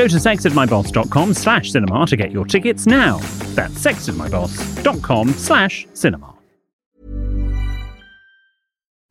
Go to sextedmyboss.com slash cinema to get your tickets now. That's sextedmyboss.com slash cinema.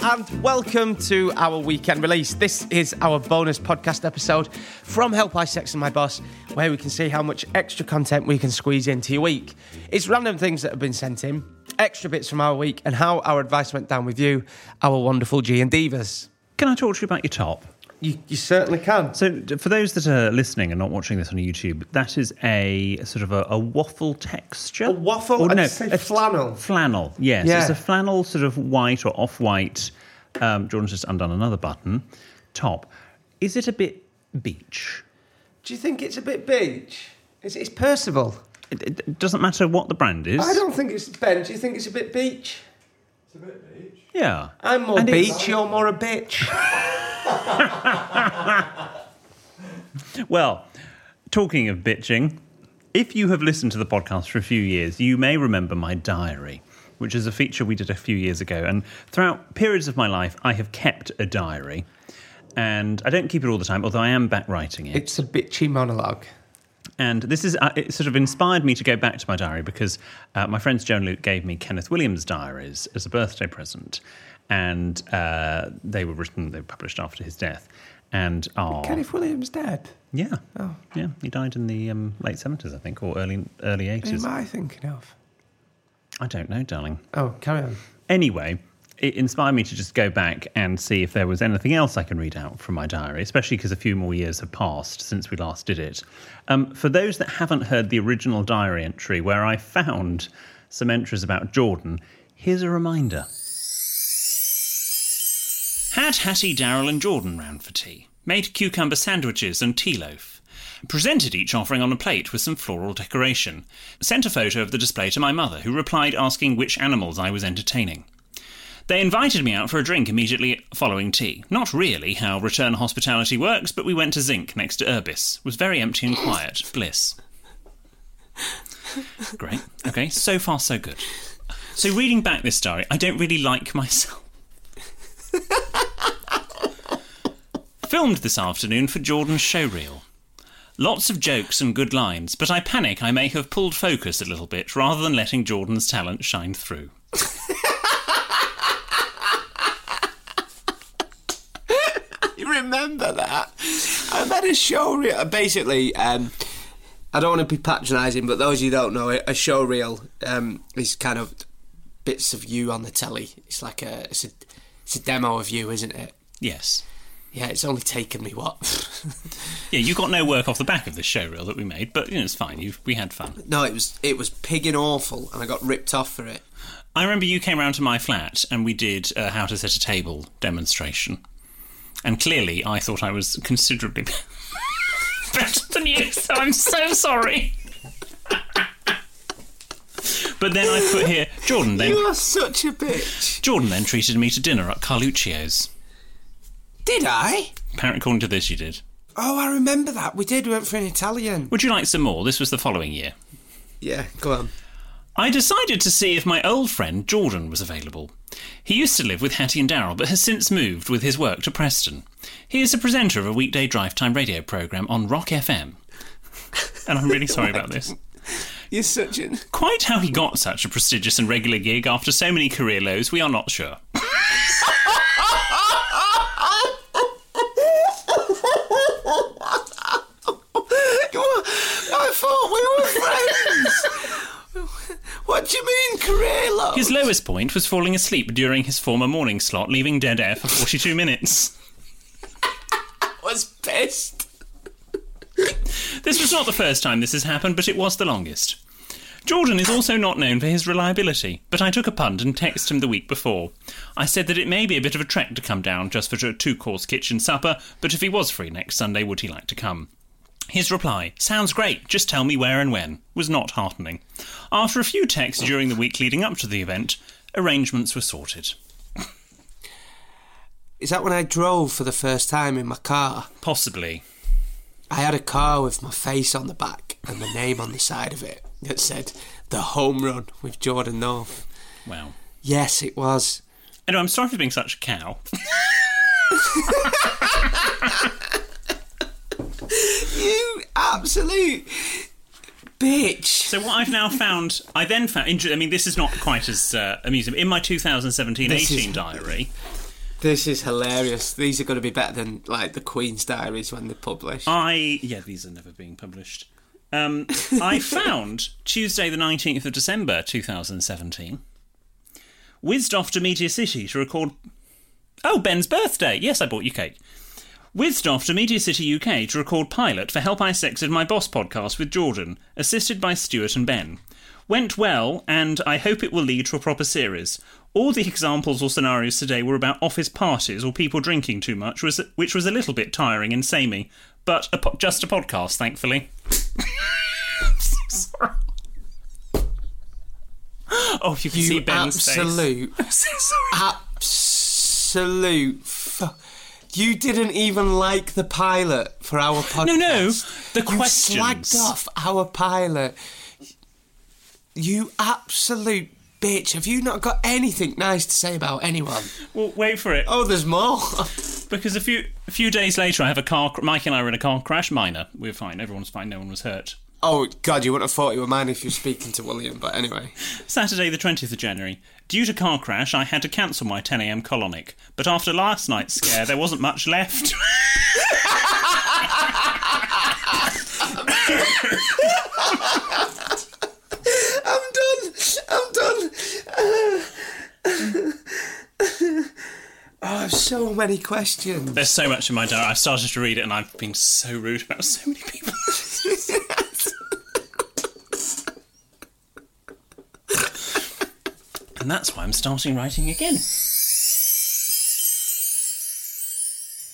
and welcome to our weekend release. This is our bonus podcast episode from Help I Sexted My Boss, where we can see how much extra content we can squeeze into your week. It's random things that have been sent in, extra bits from our week, and how our advice went down with you, our wonderful G and Divas. Can I talk to you about your top? You, you certainly can. So, for those that are listening and not watching this on YouTube, that is a sort of a, a waffle texture. A waffle? Or I'd no, say a flannel. Flannel, yes. Yeah. It's a flannel, sort of white or off white. Um, Jordan's just undone another button. Top. Is it a bit beach? Do you think it's a bit beach? It's, it's Percival. It, it- it doesn't matter what the brand is. I don't think it's Ben. Do you think it's a bit beach? It's a bit beach. Yeah. I'm more And it's- beach, you're more a bitch. Well, talking of bitching, if you have listened to the podcast for a few years, you may remember my diary, which is a feature we did a few years ago. And throughout periods of my life, I have kept a diary. And I don't keep it all the time, although I am back writing it. It's a bitchy monologue. And this is uh, it sort of inspired me to go back to my diary because uh, my friends Joan Luke gave me Kenneth Williams' diaries as a birthday present, and uh, they were written, they were published after his death. And are Kenneth Williams dead? yeah, Oh. yeah, he died in the um, late seventies, I think, or early early Who eighties. am I thinking of? I don't know, darling. Oh, carry on. Anyway, it inspired me to just go back and see if there was anything else I can read out from my diary, especially because a few more years have passed since we last did it. Um, for those that haven't heard the original diary entry where I found some entries about Jordan, here's a reminder. Had Hattie, Daryl, and Jordan round for tea. Made cucumber sandwiches and tea loaf. Presented each offering on a plate with some floral decoration. Sent a photo of the display to my mother, who replied asking which animals I was entertaining. They invited me out for a drink immediately following tea. Not really how return hospitality works, but we went to Zinc next to Urbis. Was very empty and quiet. Bliss. Great. Okay, so far so good. So reading back this diary, I don't really like myself. Filmed this afternoon for Jordan's showreel. Lots of jokes and good lines, but I panic I may have pulled focus a little bit rather than letting Jordan's talent shine through. You remember that? I made a show reel. Basically, um, I don't want to be patronising, but those you don't know, a show reel um, is kind of bits of you on the telly. It's like a it's a it's a demo of you, isn't it? Yes. Yeah, it's only taken me what? Yeah, you got no work off the back of the show reel that we made, but you know, it's fine. You, we had fun. no, it was it was pigging awful, and I got ripped off for it. I remember you came round to my flat and we did a how to set a table demonstration. And clearly, I thought I was considerably better than you, so I'm so sorry. But then I put here Jordan. Then You are such a bitch. Jordan then treated me to dinner at Carluccio's. Did I? Apparently, according to this, you did. Oh, I remember that. We did. We went for an Italian. Would you like some more? This was the following year. Yeah, go on. I decided to see if my old friend Jordan was available. He used to live with Hattie and Daryl, but has since moved with his work to Preston. He is a presenter of a weekday drive time radio programme on Rock FM. And I'm really sorry about this. You're such an. Quite how he got such a prestigious and regular gig after so many career lows, we are not sure. I thought we were friends. What do you mean, career? His lowest point was falling asleep during his former morning slot, leaving dead air for 42 minutes. was pissed. This was not the first time this has happened, but it was the longest. Jordan is also not known for his reliability, but I took a punt and texted him the week before. I said that it may be a bit of a trek to come down just for a two course kitchen supper, but if he was free next Sunday, would he like to come? His reply, sounds great, just tell me where and when, was not heartening. After a few texts during the week leading up to the event, arrangements were sorted. Is that when I drove for the first time in my car? Possibly. I had a car with my face on the back and the name on the side of it that said The Home Run with Jordan North. Wow. Yes, it was. Anyway, I'm sorry for being such a cow. You absolute bitch. So what I've now found, I then found. I mean, this is not quite as uh, amusing. In my 2017-18 diary, This is hilarious. These are going to be better than like the Queen's diaries when they're published. I yeah, these are never being published. Um, I found Tuesday, the 19th of December, 2017. Whizzed off to Media City to record. Oh, Ben's birthday. Yes, I bought you cake. Whizzed off to Media City UK to record pilot for Help I Sexted My Boss podcast with Jordan, assisted by Stuart and Ben. Went well, and I hope it will lead to a proper series. All the examples or scenarios today were about office parties or people drinking too much, which was a little bit tiring and samey. But a po- just a podcast, thankfully. Sorry. Oh, you can see you Ben's face. absolute, so sorry. absolute. Fu- you didn't even like the pilot for our podcast. No, no, the you questions. slagged off our pilot. You absolute bitch. Have you not got anything nice to say about anyone? Well, wait for it. Oh, there's more. Because a few a few days later, I have a car. Mike and I were in a car crash. Minor. We're fine. Everyone's fine. No one was hurt. Oh God, you wouldn't have thought you were mine if you were speaking to William. But anyway, Saturday, the 20th of January. Due to car crash, I had to cancel my 10am colonic. But after last night's scare, there wasn't much left. I'm done. I'm done. oh, I have so many questions. There's so much in my diary. I've started to read it and I've been so rude about so many people. and that's why I'm starting writing again.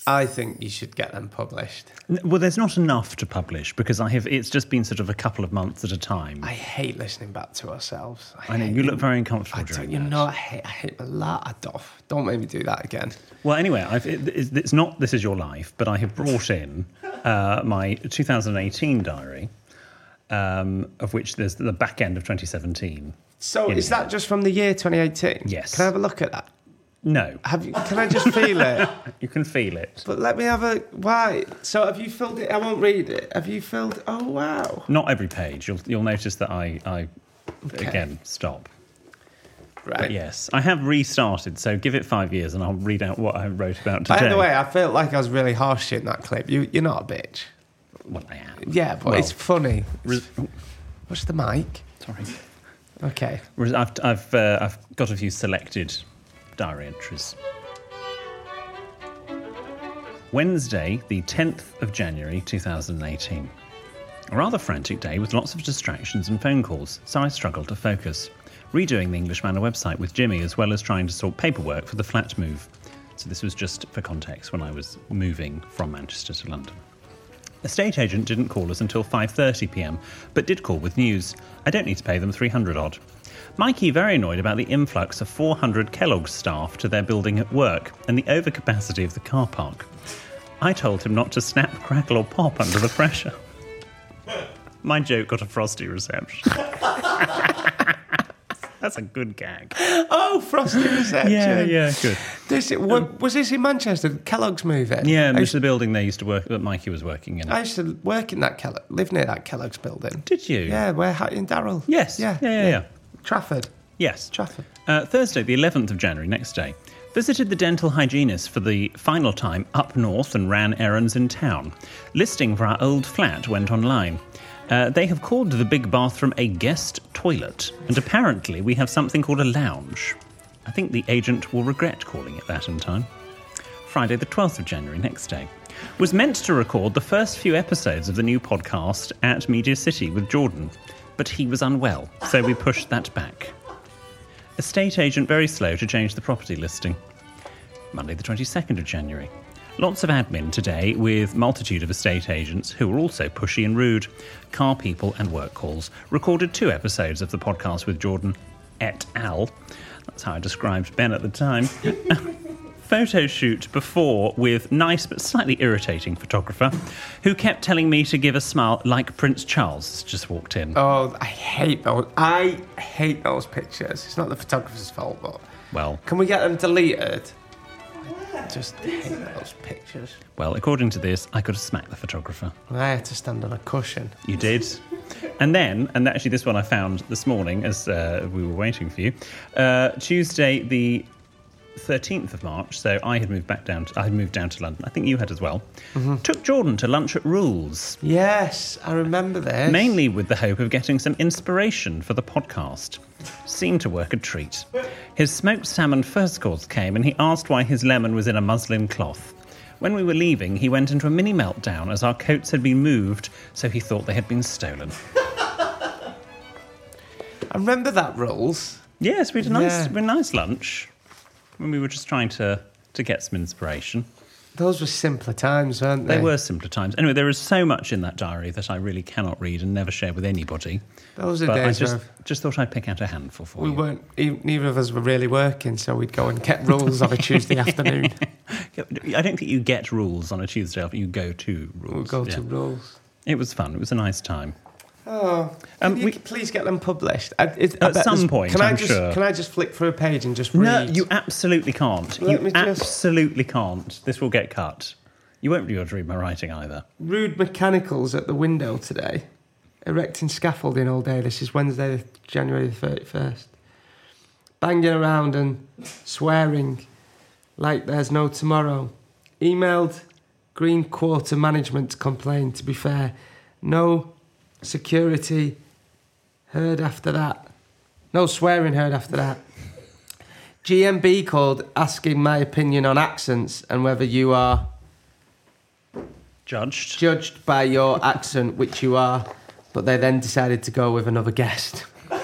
I think you should get them published. Well, there's not enough to publish because I have. It's just been sort of a couple of months at a time. I hate listening back to ourselves. I know you look very uncomfortable I during don't, you that. know, I hate, I hate a lot of stuff. Don't make me do that again. Well, anyway, I've, it, it's, it's not this is your life, but I have brought in uh, my 2018 diary, um, of which there's the back end of 2017. So is that just from the year 2018? Yes. Can I have a look at that? No, Have you? Can I just feel it? you can feel it. But let me have a. Why? So have you filled it? I won't read it. Have you filled? Oh wow. Not every page. You'll you'll notice that I I again stop. Right. But yes, I have restarted. So give it five years, and I'll read out what I wrote about today. By the way, I felt like I was really harsh in that clip. You, you're not a bitch. well, I am. Yeah, but Well, it's funny. What's the mic? sorry. Okay. I've I've uh, I've got a few selected diary entries. Wednesday, the 10th of January 2018. A rather frantic day with lots of distractions and phone calls, so I struggled to focus. Redoing the English Manor website with Jimmy, as well as trying to sort paperwork for the flat move. So, this was just for context when I was moving from Manchester to London. Estate agent didn't call us until 5:30 p.m., but did call with news. I don't need to pay them 300 odd. Mikey very annoyed about the influx of 400 Kellogg's staff to their building at work and the overcapacity of the car park. I told him not to snap, crackle, or pop under the pressure. My joke got a frosty reception. That's a good gag. Oh, Frosty Reception. Yeah, yeah, good. This, wa- was this in Manchester? the Kellogg's movie? Yeah, I this is used, the building they used to work that Mikey was working in. I used to work in that Kellogg, live near that Kellogg's building. Did you? Yeah, where and Daryl. Yes. Yeah. Yeah, yeah, yeah. Trafford. Yes. Trafford. Uh, Thursday, the 11th of January, next day. Visited the dental hygienist for the final time up north and ran errands in town. Listing for our old flat went online. Uh, they have called the big bathroom a guest toilet, and apparently we have something called a lounge. I think the agent will regret calling it that in time. Friday, the 12th of January, next day. Was meant to record the first few episodes of the new podcast at Media City with Jordan, but he was unwell, so we pushed that back. Estate agent very slow to change the property listing. Monday, the 22nd of January. Lots of admin today with multitude of estate agents who are also pushy and rude. Car people and work calls. Recorded two episodes of the podcast with Jordan et al. That's how I described Ben at the time. Photo shoot before with nice but slightly irritating photographer who kept telling me to give a smile like Prince Charles just walked in. Oh, I hate those. I hate those pictures. It's not the photographer's fault, but Well, can we get them deleted? I just hate those pictures. well, according to this, I could have smacked the photographer. I had to stand on a cushion. You did. And then, and actually, this one I found this morning as uh, we were waiting for you. Uh, Tuesday, the 13th of March, so I had moved back down, to, I had moved down to London. I think you had as well. Mm-hmm. Took Jordan to lunch at Rules, Yes, I remember this. mainly with the hope of getting some inspiration for the podcast. Seemed to work a treat. His smoked salmon first course came and he asked why his lemon was in a muslin cloth. When we were leaving, he went into a mini meltdown as our coats had been moved, so he thought they had been stolen. I remember that rules. Yes, we had a nice, Yeah. we had a nice lunch when we were just trying to, to get some inspiration. Those were simpler times, weren't they? They were simpler times. Anyway, there is so much in that diary that I really cannot read and never share with anybody. Those are But I days just, where just thought I'd pick out a handful for we you. We weren't. Neither of us were really working, so we'd go and get rules on a Tuesday afternoon. I don't think you get rules on a Tuesday after you go to rules. We'd go Yeah. to rules. It was fun. It was a nice time. Oh, Um, we- please get them published? I, it, I At some point, Can I I'm just sure. can I just flick through a page and just read? No, you absolutely can't. Let you me just- absolutely can't. This will get cut. You won't be able to read my writing either. Rude mechanicals at the window today, erecting scaffolding all day. This is Wednesday, January the thirty first. Banging around and swearing like there's no tomorrow. Emailed Green Quarter Management to complain. To be fair, no security heard after that. No swearing heard after that. GMB called asking my opinion on accents and whether you are Judged. judged by your accent, which you are, but they then decided to go with another guest.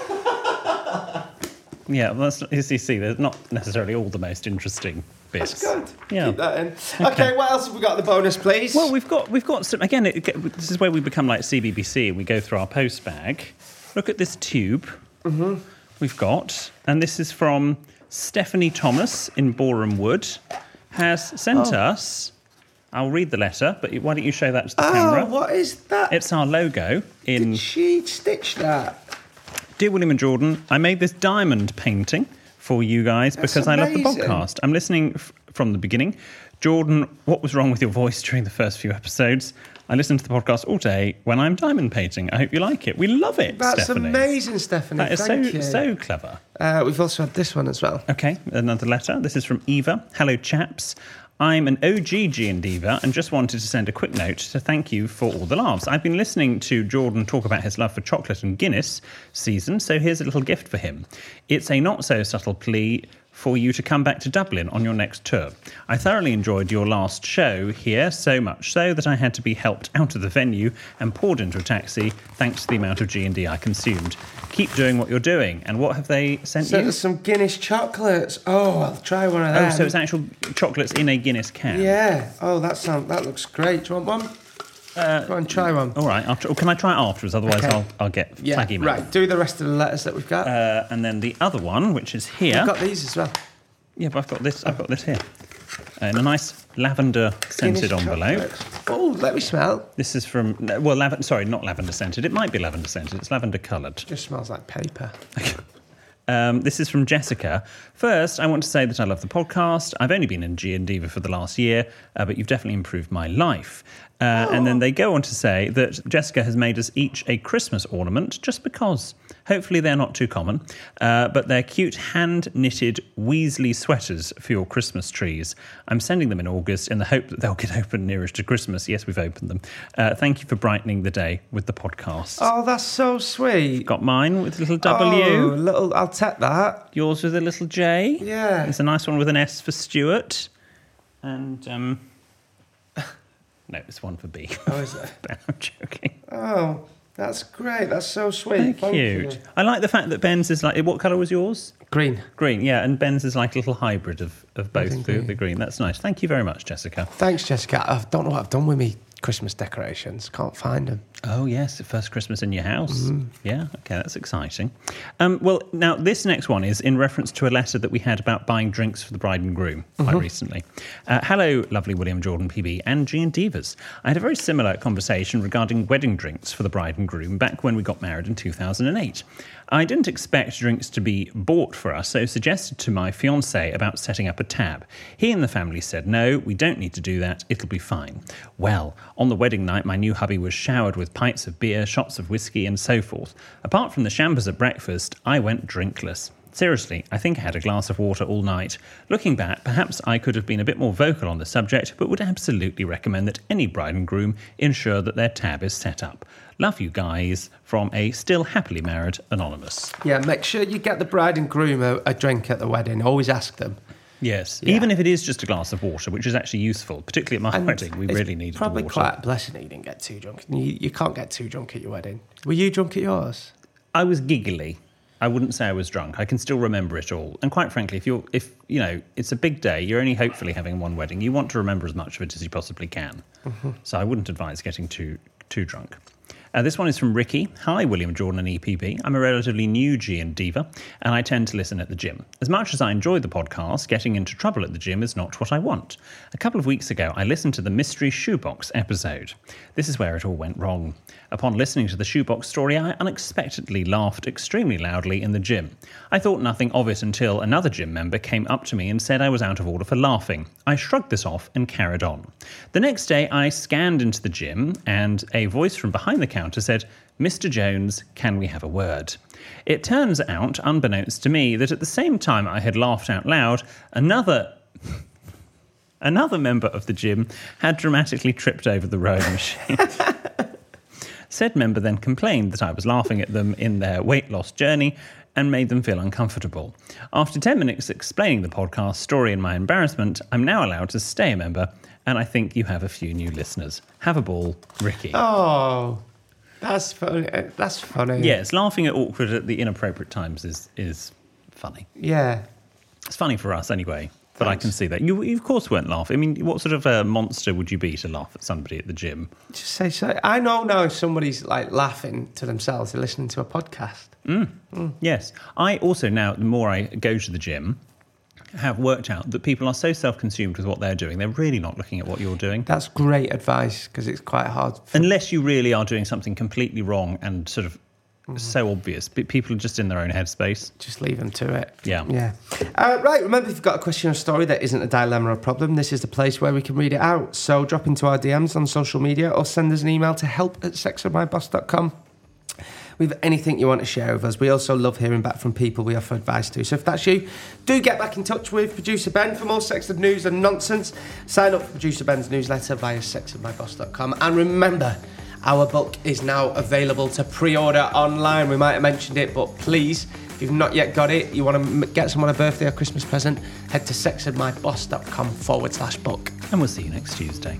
Yeah, well, that's, you see, they're not necessarily all the most interesting bits. Yeah. Keep that in. Okay. what else have we got the bonus, please? Well, we've got we've got some again. It, this is where we become like CBBC and we go through our post bag. Look at this tube Mm-hmm. we've got, and this is from Stephanie Thomas in Borehamwood. Has sent Oh. us. I'll read the letter, but why don't you show that to the oh, camera? what is that? It's our logo in Did she stitch that? Dear William and Jordan, I made this diamond painting for you guys That's because I love the podcast. I'm listening f- from the beginning. Jordan, what was wrong with your voice during the first few episodes? I listen to the podcast all day when I'm diamond painting. I hope you like it. We love it, That's Stephanie. amazing, Stephanie. That is so you. so clever. Uh, we've also had this one as well. Okay, another letter. This is from Eva. Hello, chaps. I'm an OG G and Diva and just wanted to send a quick note to thank you for all the laughs. I've been listening to Jordan talk about his love for chocolate and Guinness season, so here's a little gift for him. It's a not so subtle plea for you to come back to Dublin on your next tour. I thoroughly enjoyed your last show here, so much so that I had to be helped out of the venue and poured into a taxi thanks to the amount of G&D I consumed. Keep doing what you're doing. And what have they sent So you? some Guinness chocolates. Oh, I'll try one of those. Oh, so it's actual chocolates in a Guinness can. Yeah. Oh, that sounds that looks great. Do you want one? Go on, try one. All right. I'll tr- can I try it afterwards? Otherwise, Okay. I'll, I'll get Yeah, flaggy. right. Do the rest of the letters that we've got. Uh, and then the other one, which is here. I've got these as well. Yeah, but I've got this. I've got this here. Uh, in a nice lavender scented Guinness envelope. chocolate. Oh, let me smell. This is from no, well, lavender. Sorry, not lavender scented. It might be lavender scented. It's lavender coloured. Just smells like paper. Um, this is from Jessica. First, I want to say that I love the podcast. I've only been in G and Diva for the last year, uh, but you've definitely improved my life. Uh, And then they go on to say that Jessica has made us each a Christmas ornament just because. Hopefully, they're not too common, uh, but they're cute hand knitted Weasley sweaters for your Christmas trees. I'm sending them in August in the hope that they'll get open nearest to Christmas. Yes, we've opened them. Uh, thank you for brightening the day with the podcast. Oh, that's so sweet. Got mine with a little W. Oh, little. I'll take that. Yours with a little J. Yeah. It's a nice one with an S for Stuart. And, um, no, it's one for B. Oh, is it? I'm joking. Oh, that's great. That's so sweet. Thank cute. I like the fact that Ben's is like, what colour was yours? Green. Green, yeah, and Ben's is like a little hybrid of, of both the, green. the green. That's nice. Thank you very much, Jessica. Thanks, Jessica. I don't know what I've done with me Christmas decorations. Can't find them. Oh, yes, the first Christmas in your house. Yeah, okay, that's exciting. Um, well, now, this next one is in reference to a letter that we had about buying drinks for the bride and groom quite recently. Uh, hello, lovely William Jordan PB and G and Divas. I had a very similar conversation regarding wedding drinks for the bride and groom back when we got married in 2008. I didn't expect drinks to be bought for us, so suggested to my fiance about setting up a tab. He and the family said, No, we don't need to do that, it'll be fine. Well, on the wedding night, my new hubby was showered with pints of beer, shots of whiskey, and so forth. Apart from the chambers at breakfast, I went drinkless. Seriously, I think I had a glass of water all night. Looking back, perhaps I could have been a bit more vocal on the subject, but would absolutely recommend that any bride and groom ensure that their tab is set up. Love you guys from a still happily married Anonymous. Yeah, make sure you get the bride and groom a, a drink at the wedding. Always ask them. Yes, Yeah. even if it is just a glass of water, which is actually useful, particularly at my And wedding, we really needed Probably the water. quite a blessing that you didn't get too drunk. You, you can't get too drunk at your wedding. Were you drunk at yours? I was giggly. I wouldn't say I was drunk. I can still remember it all. And quite frankly, if you're, if you know, it's a big day. You're only hopefully having one wedding. You want to remember as much of it as you possibly can. Mm-hmm. So I wouldn't advise getting too too drunk. Uh, this one is from Ricky. Hi, William Jordan and EPB. I'm a relatively new G and diva, and I tend to listen at the gym. As much as I enjoy the podcast, getting into trouble at the gym is not what I want. A couple of weeks ago, I listened to the Mystery Shoebox episode. This is where it all went wrong. Upon listening to the shoebox story, I unexpectedly laughed extremely loudly in the gym. I thought nothing of it until another gym member came up to me and said I was out of order for laughing. I shrugged this off and carried on. The next day, I scanned into the gym, and a voice from behind the counter said, Mr. Jones, can we have a word? It turns out, unbeknownst to me, that at the same time I had laughed out loud, another Another member of the gym had dramatically tripped over the rowing machine. Said member then complained that I was laughing at them in their weight loss journey and made them feel uncomfortable. After 10 minutes explaining the podcast story and my embarrassment, I'm now allowed to stay a member, and I think you have a few new listeners. Have a ball, Ricky. Oh, that's funny. That's funny. Yes, laughing at awkward at the inappropriate times is, is funny. Yeah. It's funny for us anyway, but I can see that. You, you, of course, weren't laughing. I mean, what sort of a monster would you be to laugh at somebody at the gym? Just say so. I know now if somebody's like laughing to themselves, they're listening to a podcast. Mm. Mm. Yes. I also now, the more I go to the gym, have worked out that people are so self consumed with what they're doing, they're really not looking at what you're doing. That's great advice because it's quite hard. For, Unless you really are doing something completely wrong and sort of so obvious. But people are just in their own headspace. just leave them to it. Yeah. Yeah. Uh, right. Remember, if you've got a question or story that isn't a dilemma or problem, this is the place where we can read it out. So drop into our DMs on social media or send us an email to help at sextedmyboss.com with anything you want to share with us. We also love hearing back from people we offer advice to. So if that's you, do get back in touch with producer Ben for more sex ed news and nonsense. Sign up for producer Ben's newsletter via sextedmyboss.com. And remember, our book is now available to pre-order online. We might have mentioned it, but please, if you've not yet got it, you want to get someone a birthday or Christmas present, head to sextedmyboss.com forward slash book. And we'll see you next Tuesday.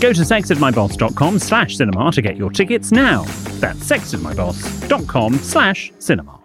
Go to sextedmyboss.com slash cinema to get your tickets now. That's sextedmyboss.com slash cinema.